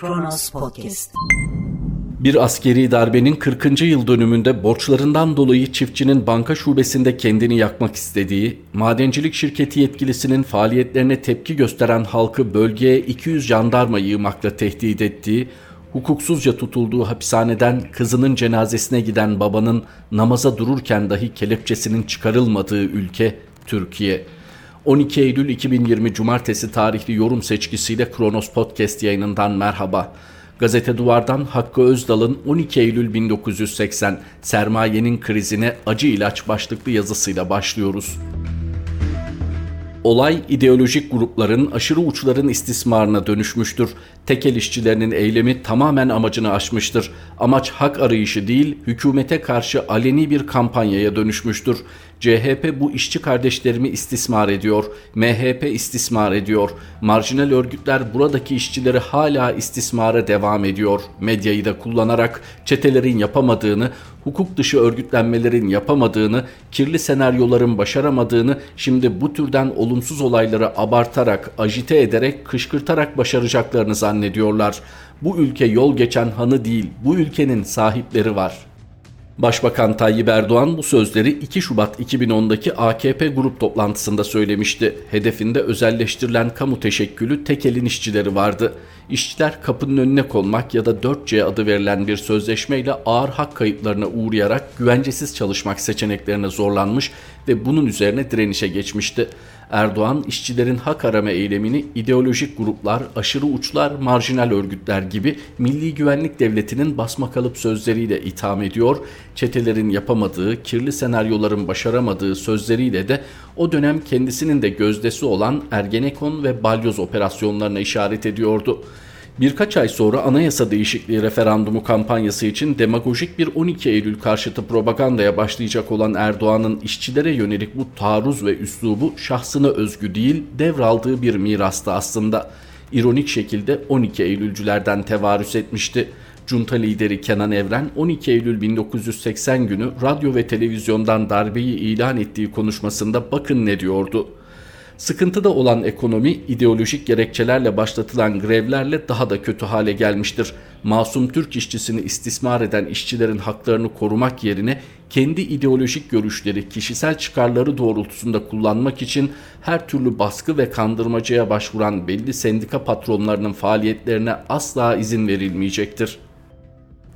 Kronos Podcast. Bir askeri darbenin 40. yıl dönümünde borçlarından dolayı çiftçinin banka şubesinde kendini yakmak istediği, madencilik şirketi yetkilisinin faaliyetlerine tepki gösteren halkı bölgeye 200 jandarma yığmakla tehdit ettiği, hukuksuzca tutulduğu hapishaneden kızının cenazesine giden babanın namaza dururken dahi kelepçesinin çıkarılmadığı ülke Türkiye. 12 Eylül 2020 Cumartesi tarihli yorum seçkisiyle Kronos Podcast yayınından merhaba. Gazete Duvar'dan Hakkı Özdal'ın 12 Eylül 1980 Sermayenin Krizine Acı İlaç başlıklı yazısıyla başlıyoruz. Olay ideolojik grupların aşırı uçların istismarına dönüşmüştür. Tekel işçilerinin eylemi tamamen amacını aşmıştır. Amaç hak arayışı değil, hükümete karşı aleni bir kampanyaya dönüşmüştür. CHP bu işçi kardeşlerimi istismar ediyor. MHP istismar ediyor. Marjinal örgütler buradaki işçileri hala istismara devam ediyor. Medyayı da kullanarak çetelerin yapamadığını, hukuk dışı örgütlenmelerin yapamadığını, kirli senaryoların başaramadığını, şimdi bu türden olumsuz olayları abartarak, ajite ederek, kışkırtarak başaracaklarını zannediyorlar. Bu ülke yol geçen hanı değil, bu ülkenin sahipleri var. Başbakan Tayyip Erdoğan bu sözleri 2 Şubat 2010'daki AKP grup toplantısında söylemişti. Hedefinde özelleştirilen kamu teşekkülü tek elin işçileri vardı. İşçiler kapının önüne konmak ya da 4C adı verilen bir sözleşmeyle ağır hak kayıplarına uğrayarak güvencesiz çalışmak seçeneklerine zorlanmış ve bunun üzerine direnişe geçmişti. Erdoğan işçilerin hak arama eylemini ideolojik gruplar, aşırı uçlar, marjinal örgütler gibi milli güvenlik devletinin basma kalıp sözleriyle itham ediyor, çetelerin yapamadığı, kirli senaryoların başaramadığı sözleriyle de o dönem kendisinin de gözdesi olan Ergenekon ve Balyoz operasyonlarına işaret ediyordu. Birkaç ay sonra anayasa değişikliği referandumu kampanyası için demagojik bir 12 Eylül karşıtı propagandaya başlayacak olan Erdoğan'ın işçilere yönelik bu taarruz ve üslubu şahsına özgü değil devraldığı bir mirastı aslında. İronik şekilde 12 Eylülcülerden tevarüs etmişti. Junta lideri Kenan Evren 12 Eylül 1980 günü radyo ve televizyondan darbeyi ilan ettiği konuşmasında bakın ne diyordu. Sıkıntıda olan ekonomi ideolojik gerekçelerle başlatılan grevlerle daha da kötü hale gelmiştir. Masum Türk işçisini istismar eden işçilerin haklarını korumak yerine kendi ideolojik görüşleri, kişisel çıkarları doğrultusunda kullanmak için her türlü baskı ve kandırmacaya başvuran belli sendika patronlarının faaliyetlerine asla izin verilmeyecektir.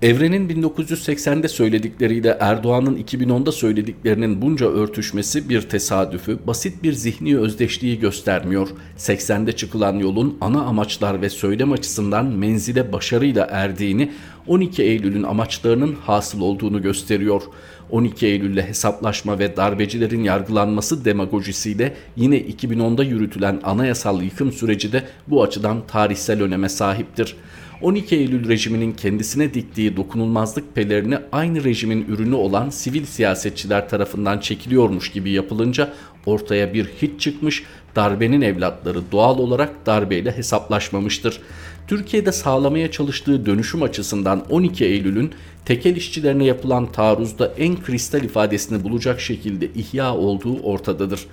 Evren'in 1980'de söyledikleriyle Erdoğan'ın 2010'da söylediklerinin bunca örtüşmesi bir tesadüfü, basit bir zihni özdeşliği göstermiyor. 80'de çıkılan yolun ana amaçlar ve söylem açısından menzile başarıyla erdiğini, 12 Eylül'ün amaçlarının hasıl olduğunu gösteriyor. 12 Eylül'le hesaplaşma ve darbecilerin yargılanması demagojisiyle yine 2010'da yürütülen anayasal yıkım süreci de bu açıdan tarihsel öneme sahiptir. 12 Eylül rejiminin kendisine diktiği dokunulmazlık pelerini aynı rejimin ürünü olan sivil siyasetçiler tarafından çekiliyormuş gibi yapılınca ortaya bir hiç çıkmış, darbenin evlatları doğal olarak darbeyle hesaplaşmamıştır. Türkiye'de sağlamaya çalıştığı dönüşüm açısından 12 Eylül'ün tekel işçilerine yapılan taarruzda en kristal ifadesini bulacak şekilde ihya olduğu ortadadır.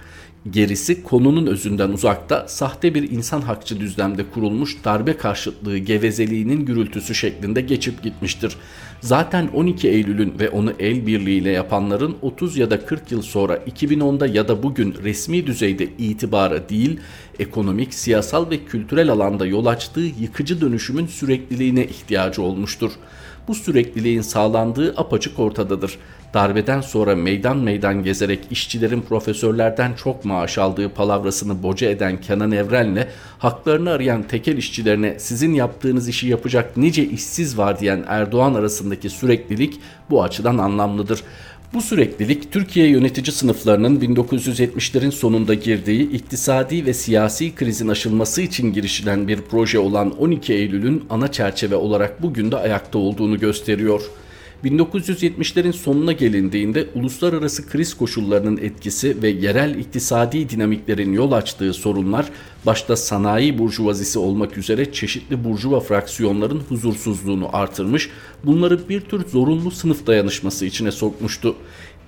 Gerisi konunun özünden uzakta sahte bir insan hakçı düzlemde kurulmuş darbe karşıtlığı gevezeliğinin gürültüsü şeklinde geçip gitmiştir. Zaten 12 Eylül'ün ve onu el birliğiyle yapanların 30 ya da 40 yıl sonra 2010'da ya da bugün resmi düzeyde itibarı değil, ekonomik, siyasal ve kültürel alanda yol açtığı yıkıcı dönüşümün sürekliliğine ihtiyacı olmuştur. Bu sürekliliğin sağlandığı apaçık ortadadır. Darbeden sonra meydan meydan gezerek işçilerin profesörlerden çok maaş aldığı palavrasını boca eden Kenan Evren'le haklarını arayan tekel işçilerine sizin yaptığınız işi yapacak nice işsiz var diyen Erdoğan arasındaki süreklilik bu açıdan anlamlıdır. Bu süreklilik Türkiye yönetici sınıflarının 1970'lerin sonunda girdiği iktisadi ve siyasi krizin aşılması için girişilen bir proje olan 12 Eylül'ün ana çerçeve olarak bugün de ayakta olduğunu gösteriyor. 1970'lerin sonuna gelindiğinde uluslararası kriz koşullarının etkisi ve yerel iktisadi dinamiklerin yol açtığı sorunlar başta sanayi burjuvazisi olmak üzere çeşitli burjuva fraksiyonların huzursuzluğunu artırmış, bunları bir tür zorunlu sınıf dayanışması içine sokmuştu.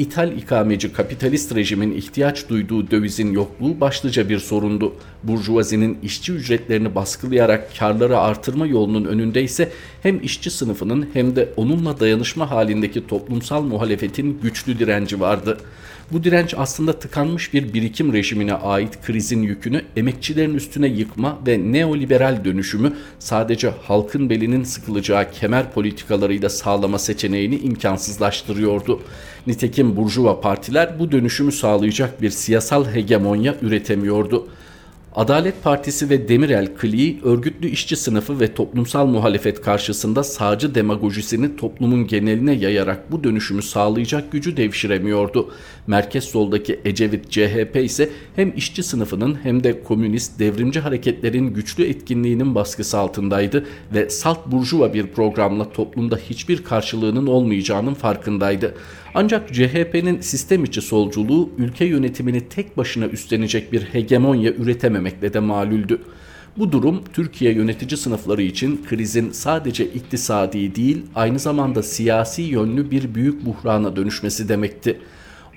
İthal ikameci kapitalist rejimin ihtiyaç duyduğu dövizin yokluğu başlıca bir sorundu. Burjuvazinin işçi ücretlerini baskılayarak karları artırma yolunun önünde ise hem işçi sınıfının hem de onunla dayanışma halindeki toplumsal muhalefetin güçlü direnci vardı. Bu direnç aslında tıkanmış bir birikim rejimine ait krizin yükünü emekçilerin üstüne yıkma ve neoliberal dönüşümü sadece halkın belinin sıkılacağı kemer politikalarıyla sağlama seçeneğini imkansızlaştırıyordu. Nitekim burjuva partiler bu dönüşümü sağlayacak bir siyasal hegemonya üretemiyordu. Adalet Partisi ve Demirel kliği örgütlü işçi sınıfı ve toplumsal muhalefet karşısında sağcı demagojisini toplumun geneline yayarak bu dönüşümü sağlayacak gücü devşiremiyordu. Merkez soldaki Ecevit CHP ise hem işçi sınıfının hem de komünist devrimci hareketlerin güçlü etkinliğinin baskısı altındaydı ve salt burjuva bir programla toplumda hiçbir karşılığının olmayacağının farkındaydı. Ancak CHP'nin sistem içi solculuğu ülke yönetimini tek başına üstlenecek bir hegemonya üretememekle de malüldü. Bu durum Türkiye yönetici sınıfları için krizin sadece iktisadi değil aynı zamanda siyasi yönlü bir büyük buhrana dönüşmesi demekti.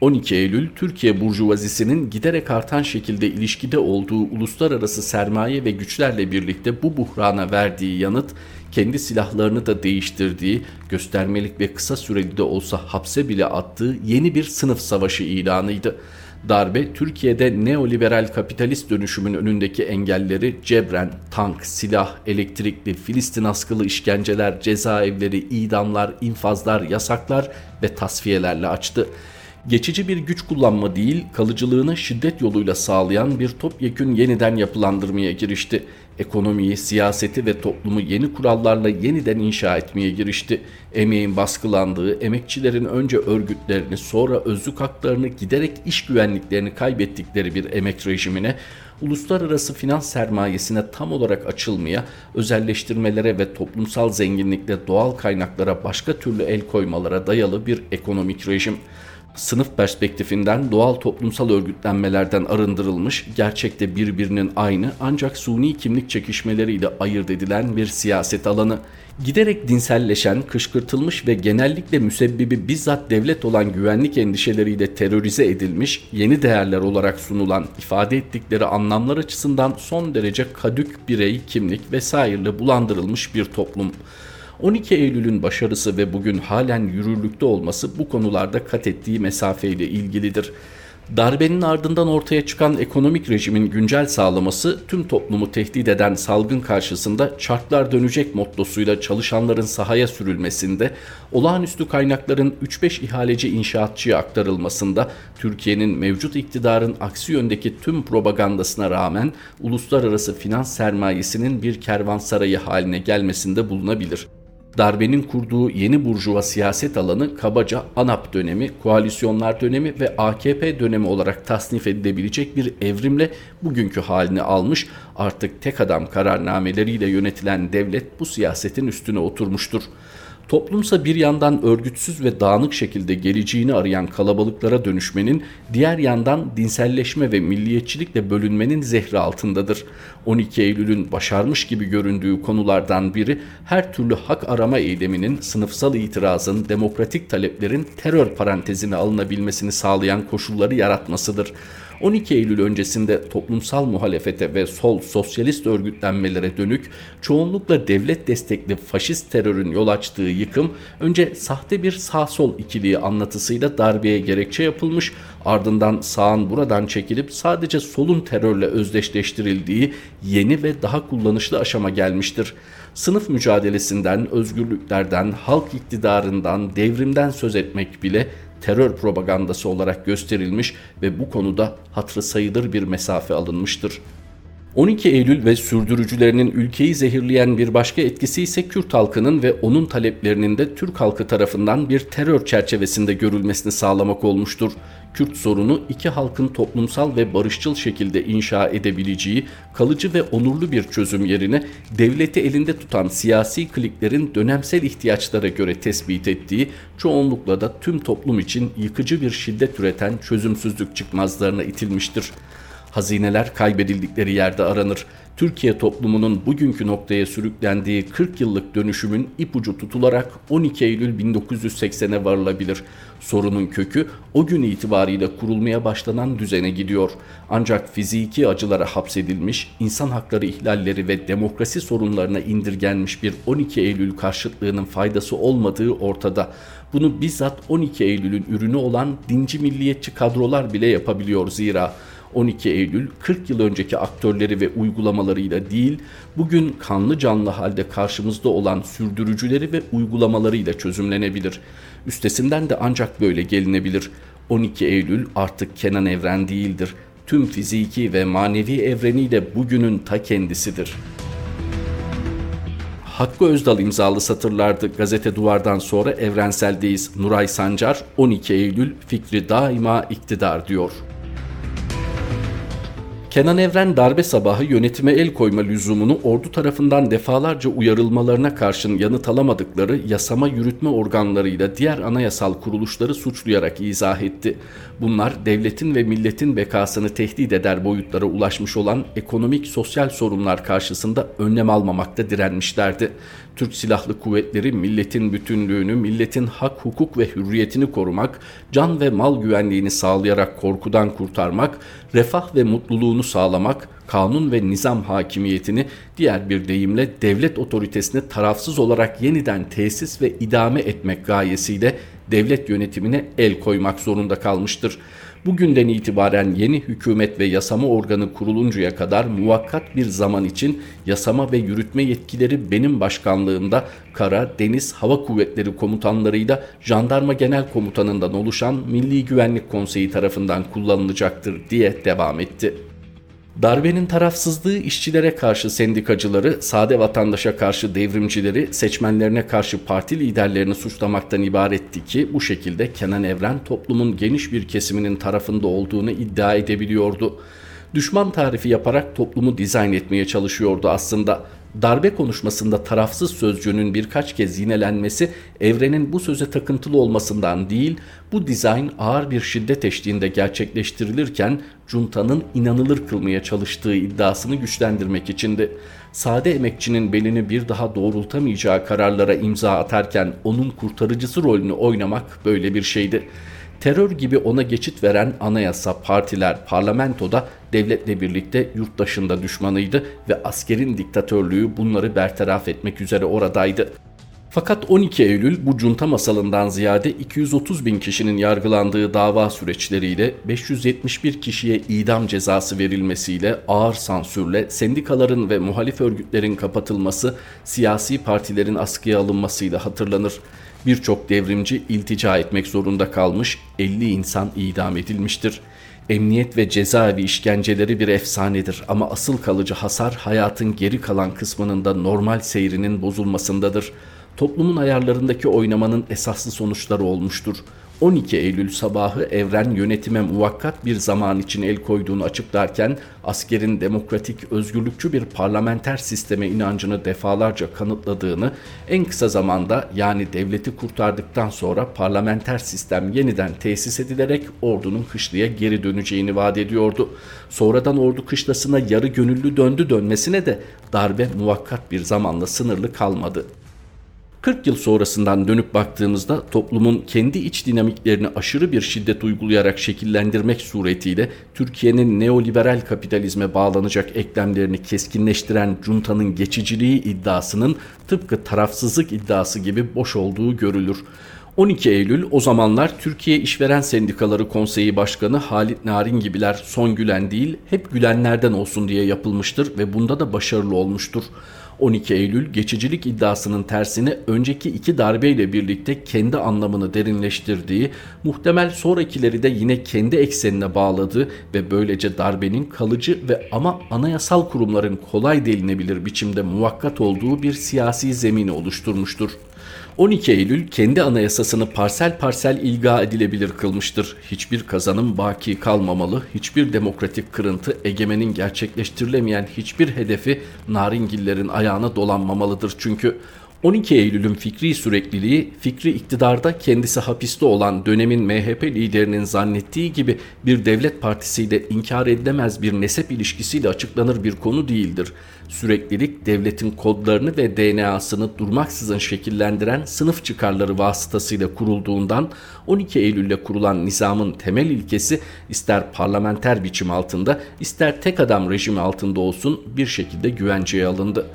12 Eylül Türkiye Burjuvazisinin giderek artan şekilde ilişkide olduğu uluslararası sermaye ve güçlerle birlikte bu buhrana verdiği yanıt kendi silahlarını da değiştirdiği, göstermelik ve kısa süreli de olsa hapse bile attığı yeni bir sınıf savaşı ilanıydı. Darbe Türkiye'de neoliberal kapitalist dönüşümün önündeki engelleri cebren, tank, silah, elektrikli, Filistin askılı işkenceler, cezaevleri, idamlar, infazlar, yasaklar ve tasfiyelerle açtı geçici bir güç kullanma değil, kalıcılığını şiddet yoluyla sağlayan bir topyekün yeniden yapılandırmaya girişti. Ekonomiyi, siyaseti ve toplumu yeni kurallarla yeniden inşa etmeye girişti. Emeğin baskılandığı, emekçilerin önce örgütlerini sonra özlük haklarını giderek iş güvenliklerini kaybettikleri bir emek rejimine, uluslararası finans sermayesine tam olarak açılmaya, özelleştirmelere ve toplumsal zenginlikle doğal kaynaklara başka türlü el koymalara dayalı bir ekonomik rejim sınıf perspektifinden doğal toplumsal örgütlenmelerden arındırılmış, gerçekte birbirinin aynı ancak suni kimlik çekişmeleriyle ayırt edilen bir siyaset alanı. Giderek dinselleşen, kışkırtılmış ve genellikle müsebbibi bizzat devlet olan güvenlik endişeleriyle terörize edilmiş, yeni değerler olarak sunulan, ifade ettikleri anlamlar açısından son derece kadük birey, kimlik vesaireyle bulandırılmış bir toplum. 12 Eylül'ün başarısı ve bugün halen yürürlükte olması bu konularda kat ettiği mesafeyle ilgilidir. Darbenin ardından ortaya çıkan ekonomik rejimin güncel sağlaması tüm toplumu tehdit eden salgın karşısında çarklar dönecek mottosuyla çalışanların sahaya sürülmesinde, olağanüstü kaynakların 3-5 ihaleci inşaatçıya aktarılmasında, Türkiye'nin mevcut iktidarın aksi yöndeki tüm propagandasına rağmen uluslararası finans sermayesinin bir kervansarayı haline gelmesinde bulunabilir darbenin kurduğu yeni burjuva siyaset alanı kabaca ANAP dönemi, koalisyonlar dönemi ve AKP dönemi olarak tasnif edilebilecek bir evrimle bugünkü halini almış, artık tek adam kararnameleriyle yönetilen devlet bu siyasetin üstüne oturmuştur. Toplumsa bir yandan örgütsüz ve dağınık şekilde geleceğini arayan kalabalıklara dönüşmenin, diğer yandan dinselleşme ve milliyetçilikle bölünmenin zehri altındadır. 12 Eylül'ün başarmış gibi göründüğü konulardan biri her türlü hak arama eyleminin, sınıfsal itirazın, demokratik taleplerin terör parantezine alınabilmesini sağlayan koşulları yaratmasıdır. 12 Eylül öncesinde toplumsal muhalefete ve sol sosyalist örgütlenmelere dönük çoğunlukla devlet destekli faşist terörün yol açtığı yıkım önce sahte bir sağ-sol ikiliği anlatısıyla darbeye gerekçe yapılmış ardından sağın buradan çekilip sadece solun terörle özdeşleştirildiği yeni ve daha kullanışlı aşama gelmiştir. Sınıf mücadelesinden, özgürlüklerden, halk iktidarından, devrimden söz etmek bile terör propagandası olarak gösterilmiş ve bu konuda hatırı sayılır bir mesafe alınmıştır. 12 Eylül ve sürdürücülerinin ülkeyi zehirleyen bir başka etkisi ise Kürt halkının ve onun taleplerinin de Türk halkı tarafından bir terör çerçevesinde görülmesini sağlamak olmuştur. Kürt sorunu iki halkın toplumsal ve barışçıl şekilde inşa edebileceği kalıcı ve onurlu bir çözüm yerine devleti elinde tutan siyasi kliklerin dönemsel ihtiyaçlara göre tespit ettiği çoğunlukla da tüm toplum için yıkıcı bir şiddet üreten çözümsüzlük çıkmazlarına itilmiştir. Hazineler kaybedildikleri yerde aranır. Türkiye toplumunun bugünkü noktaya sürüklendiği 40 yıllık dönüşümün ipucu tutularak 12 Eylül 1980'e varılabilir. Sorunun kökü o gün itibariyle kurulmaya başlanan düzene gidiyor. Ancak fiziki acılara hapsedilmiş, insan hakları ihlalleri ve demokrasi sorunlarına indirgenmiş bir 12 Eylül karşıtlığının faydası olmadığı ortada. Bunu bizzat 12 Eylül'ün ürünü olan dinci milliyetçi kadrolar bile yapabiliyor zira. 12 Eylül 40 yıl önceki aktörleri ve uygulamalarıyla değil, bugün kanlı canlı halde karşımızda olan sürdürücüleri ve uygulamalarıyla çözümlenebilir. Üstesinden de ancak böyle gelinebilir. 12 Eylül artık Kenan Evren değildir. Tüm fiziki ve manevi evreniyle bugünün ta kendisidir.'' Hakkı Özdal imzalı satırlardı gazete duvardan sonra evrenseldeyiz. Nuray Sancar 12 Eylül fikri daima iktidar diyor. Kenan Evren darbe sabahı yönetime el koyma lüzumunu ordu tarafından defalarca uyarılmalarına karşın yanıt alamadıkları yasama yürütme organlarıyla diğer anayasal kuruluşları suçlayarak izah etti. Bunlar devletin ve milletin bekasını tehdit eder boyutlara ulaşmış olan ekonomik sosyal sorunlar karşısında önlem almamakta direnmişlerdi. Türk Silahlı Kuvvetleri milletin bütünlüğünü, milletin hak, hukuk ve hürriyetini korumak, can ve mal güvenliğini sağlayarak korkudan kurtarmak, refah ve mutluluğunu sağlamak, kanun ve nizam hakimiyetini diğer bir deyimle devlet otoritesini tarafsız olarak yeniden tesis ve idame etmek gayesiyle devlet yönetimine el koymak zorunda kalmıştır. Bugünden itibaren yeni hükümet ve yasama organı kuruluncaya kadar muvakkat bir zaman için yasama ve yürütme yetkileri benim başkanlığımda Kara, Deniz, Hava Kuvvetleri komutanlarıyla Jandarma Genel Komutanından oluşan Milli Güvenlik Konseyi tarafından kullanılacaktır diye devam etti. Darbenin tarafsızlığı işçilere karşı sendikacıları, sade vatandaşa karşı devrimcileri, seçmenlerine karşı parti liderlerini suçlamaktan ibaretti ki bu şekilde Kenan Evren toplumun geniş bir kesiminin tarafında olduğunu iddia edebiliyordu. Düşman tarifi yaparak toplumu dizayn etmeye çalışıyordu aslında. Darbe konuşmasında tarafsız sözcüğünün birkaç kez yinelenmesi evrenin bu söze takıntılı olmasından değil, bu dizayn ağır bir şiddet eşliğinde gerçekleştirilirken juntanın inanılır kılmaya çalıştığı iddiasını güçlendirmek içindi. Sade emekçinin belini bir daha doğrultamayacağı kararlara imza atarken onun kurtarıcısı rolünü oynamak böyle bir şeydi terör gibi ona geçit veren anayasa, partiler, parlamentoda devletle birlikte yurttaşında düşmanıydı ve askerin diktatörlüğü bunları bertaraf etmek üzere oradaydı. Fakat 12 Eylül bu junta masalından ziyade 230 bin kişinin yargılandığı dava süreçleriyle 571 kişiye idam cezası verilmesiyle ağır sansürle sendikaların ve muhalif örgütlerin kapatılması, siyasi partilerin askıya alınmasıyla hatırlanır. Birçok devrimci iltica etmek zorunda kalmış, 50 insan idam edilmiştir. Emniyet ve cezaevi işkenceleri bir efsanedir ama asıl kalıcı hasar hayatın geri kalan kısmının da normal seyrinin bozulmasındadır. Toplumun ayarlarındaki oynamanın esaslı sonuçları olmuştur. 12 Eylül sabahı evren yönetime muvakkat bir zaman için el koyduğunu açıklarken askerin demokratik özgürlükçü bir parlamenter sisteme inancını defalarca kanıtladığını en kısa zamanda yani devleti kurtardıktan sonra parlamenter sistem yeniden tesis edilerek ordunun kışlaya geri döneceğini vaat ediyordu. Sonradan ordu kışlasına yarı gönüllü döndü dönmesine de darbe muvakkat bir zamanla sınırlı kalmadı. 40 yıl sonrasından dönüp baktığımızda toplumun kendi iç dinamiklerini aşırı bir şiddet uygulayarak şekillendirmek suretiyle Türkiye'nin neoliberal kapitalizme bağlanacak eklemlerini keskinleştiren juntanın geçiciliği iddiasının tıpkı tarafsızlık iddiası gibi boş olduğu görülür. 12 Eylül o zamanlar Türkiye İşveren Sendikaları Konseyi Başkanı Halit Narin gibiler son gülen değil hep gülenlerden olsun diye yapılmıştır ve bunda da başarılı olmuştur. 12 Eylül geçicilik iddiasının tersine önceki iki darbeyle birlikte kendi anlamını derinleştirdiği, muhtemel sonrakileri de yine kendi eksenine bağladığı ve böylece darbenin kalıcı ve ama anayasal kurumların kolay delinebilir biçimde muvakkat olduğu bir siyasi zemini oluşturmuştur. 12 Eylül kendi anayasasını parsel parsel ilga edilebilir kılmıştır. Hiçbir kazanım baki kalmamalı, hiçbir demokratik kırıntı egemenin gerçekleştirilemeyen hiçbir hedefi naringillerin ayağına dolanmamalıdır çünkü 12 Eylül'ün fikri sürekliliği, fikri iktidarda kendisi hapiste olan dönemin MHP liderinin zannettiği gibi bir devlet partisiyle inkar edilemez bir nesep ilişkisiyle açıklanır bir konu değildir. Süreklilik devletin kodlarını ve DNA'sını durmaksızın şekillendiren sınıf çıkarları vasıtasıyla kurulduğundan 12 Eylül'le kurulan nizamın temel ilkesi ister parlamenter biçim altında ister tek adam rejimi altında olsun bir şekilde güvenceye alındı.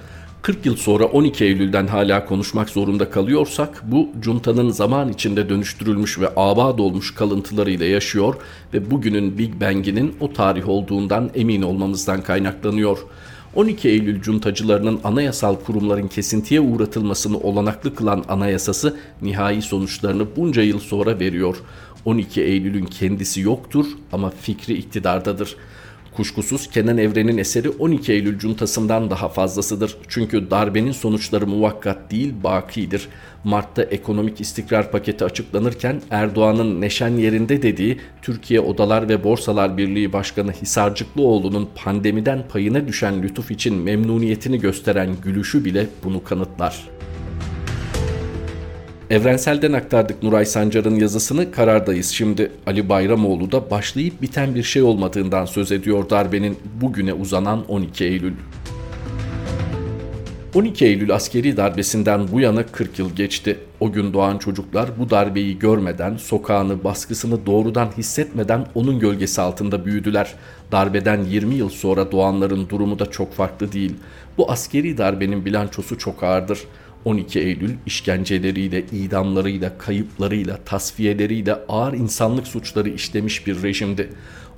40 yıl sonra 12 Eylül'den hala konuşmak zorunda kalıyorsak bu cuntanın zaman içinde dönüştürülmüş ve abad olmuş kalıntılarıyla yaşıyor ve bugünün Big Bang'inin o tarih olduğundan emin olmamızdan kaynaklanıyor. 12 Eylül cuntacılarının anayasal kurumların kesintiye uğratılmasını olanaklı kılan anayasası nihai sonuçlarını bunca yıl sonra veriyor. 12 Eylül'ün kendisi yoktur ama fikri iktidardadır.'' Kuşkusuz Kenan Evren'in eseri 12 Eylül cuntasından daha fazlasıdır. Çünkü darbenin sonuçları muvakkat değil bakidir. Mart'ta ekonomik istikrar paketi açıklanırken Erdoğan'ın neşen yerinde dediği Türkiye Odalar ve Borsalar Birliği Başkanı Hisarcıklıoğlu'nun pandemiden payına düşen lütuf için memnuniyetini gösteren gülüşü bile bunu kanıtlar. Evrensel'den aktardık Nuray Sancar'ın yazısını karardayız şimdi. Ali Bayramoğlu da başlayıp biten bir şey olmadığından söz ediyor darbenin bugüne uzanan 12 Eylül. 12 Eylül askeri darbesinden bu yana 40 yıl geçti. O gün doğan çocuklar bu darbeyi görmeden, sokağını, baskısını doğrudan hissetmeden onun gölgesi altında büyüdüler. Darbeden 20 yıl sonra doğanların durumu da çok farklı değil. Bu askeri darbenin bilançosu çok ağırdır. 12 Eylül işkenceleriyle, idamlarıyla, kayıplarıyla, tasfiyeleriyle ağır insanlık suçları işlemiş bir rejimdi.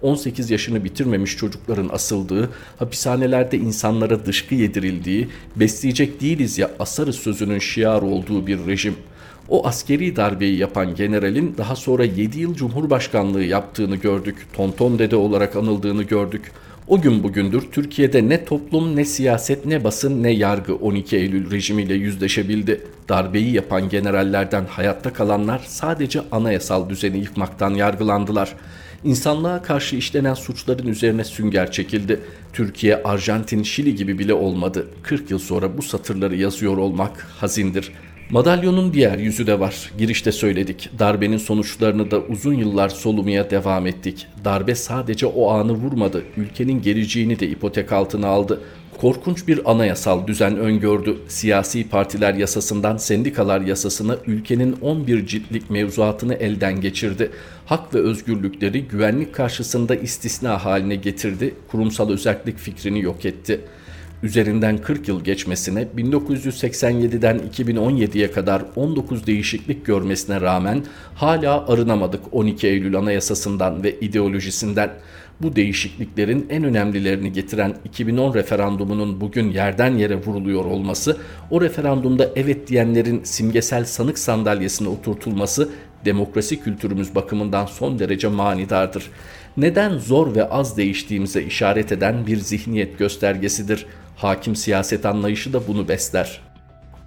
18 yaşını bitirmemiş çocukların asıldığı, hapishanelerde insanlara dışkı yedirildiği, besleyecek değiliz ya asarız sözünün şiar olduğu bir rejim. O askeri darbeyi yapan generalin daha sonra 7 yıl cumhurbaşkanlığı yaptığını gördük. Tonton dede olarak anıldığını gördük. O gün bugündür Türkiye'de ne toplum ne siyaset ne basın ne yargı 12 Eylül rejimiyle yüzleşebildi. Darbeyi yapan generallerden hayatta kalanlar sadece anayasal düzeni yıkmaktan yargılandılar. İnsanlığa karşı işlenen suçların üzerine sünger çekildi. Türkiye, Arjantin, Şili gibi bile olmadı. 40 yıl sonra bu satırları yazıyor olmak hazindir.'' Madalyonun diğer yüzü de var. Girişte söyledik. Darbenin sonuçlarını da uzun yıllar solumaya devam ettik. Darbe sadece o anı vurmadı. Ülkenin geleceğini de ipotek altına aldı. Korkunç bir anayasal düzen öngördü. Siyasi partiler yasasından sendikalar yasasına ülkenin 11 ciltlik mevzuatını elden geçirdi. Hak ve özgürlükleri güvenlik karşısında istisna haline getirdi. Kurumsal özellik fikrini yok etti.'' Üzerinden 40 yıl geçmesine 1987'den 2017'ye kadar 19 değişiklik görmesine rağmen hala arınamadık 12 Eylül Anayasası'ndan ve ideolojisinden. Bu değişikliklerin en önemlilerini getiren 2010 referandumunun bugün yerden yere vuruluyor olması, o referandumda evet diyenlerin simgesel sanık sandalyesine oturtulması demokrasi kültürümüz bakımından son derece manidardır. Neden zor ve az değiştiğimize işaret eden bir zihniyet göstergesidir. Hakim siyaset anlayışı da bunu besler.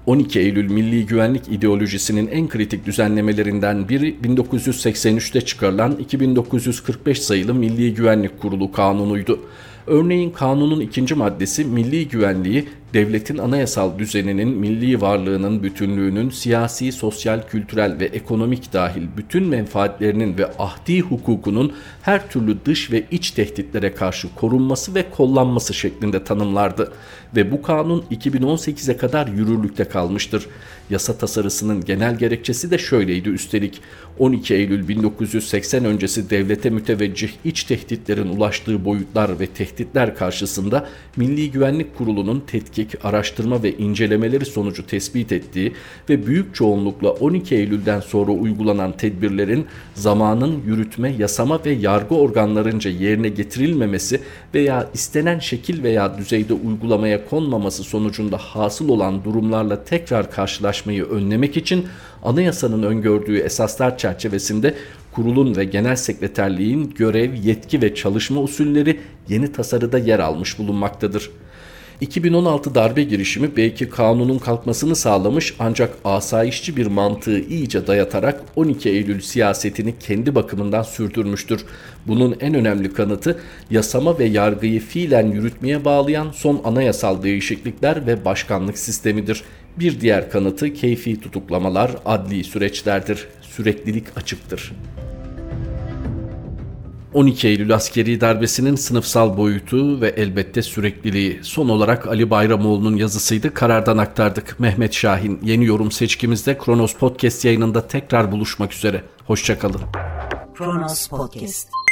12 Eylül milli güvenlik ideolojisinin en kritik düzenlemelerinden biri 1983'te çıkarılan 2945 sayılı Milli Güvenlik Kurulu kanunuydu. Örneğin kanunun ikinci maddesi milli güvenliği devletin anayasal düzeninin, milli varlığının, bütünlüğünün, siyasi, sosyal, kültürel ve ekonomik dahil bütün menfaatlerinin ve ahdi hukukunun her türlü dış ve iç tehditlere karşı korunması ve kollanması şeklinde tanımlardı. Ve bu kanun 2018'e kadar yürürlükte kalmıştır. Yasa tasarısının genel gerekçesi de şöyleydi üstelik. 12 Eylül 1980 öncesi devlete müteveccih iç tehditlerin ulaştığı boyutlar ve tehditler karşısında Milli Güvenlik Kurulu'nun tetkik, araştırma ve incelemeleri sonucu tespit ettiği ve büyük çoğunlukla 12 Eylül'den sonra uygulanan tedbirlerin zamanın yürütme, yasama ve yargı organlarınca yerine getirilmemesi veya istenen şekil veya düzeyde uygulamaya konmaması sonucunda hasıl olan durumlarla tekrar karşılaşmayı önlemek için anayasanın öngördüğü esaslar çerçevesinde kurulun ve genel sekreterliğin görev, yetki ve çalışma usulleri yeni tasarıda yer almış bulunmaktadır. 2016 darbe girişimi belki kanunun kalkmasını sağlamış ancak asayişçi bir mantığı iyice dayatarak 12 Eylül siyasetini kendi bakımından sürdürmüştür. Bunun en önemli kanıtı yasama ve yargıyı fiilen yürütmeye bağlayan son anayasal değişiklikler ve başkanlık sistemidir. Bir diğer kanıtı keyfi tutuklamalar adli süreçlerdir. Süreklilik açıktır. 12 Eylül askeri darbesinin sınıfsal boyutu ve elbette sürekliliği. Son olarak Ali Bayramoğlu'nun yazısıydı. Karardan aktardık. Mehmet Şahin yeni yorum seçkimizde Kronos Podcast yayınında tekrar buluşmak üzere. Hoşçakalın. Kronos Podcast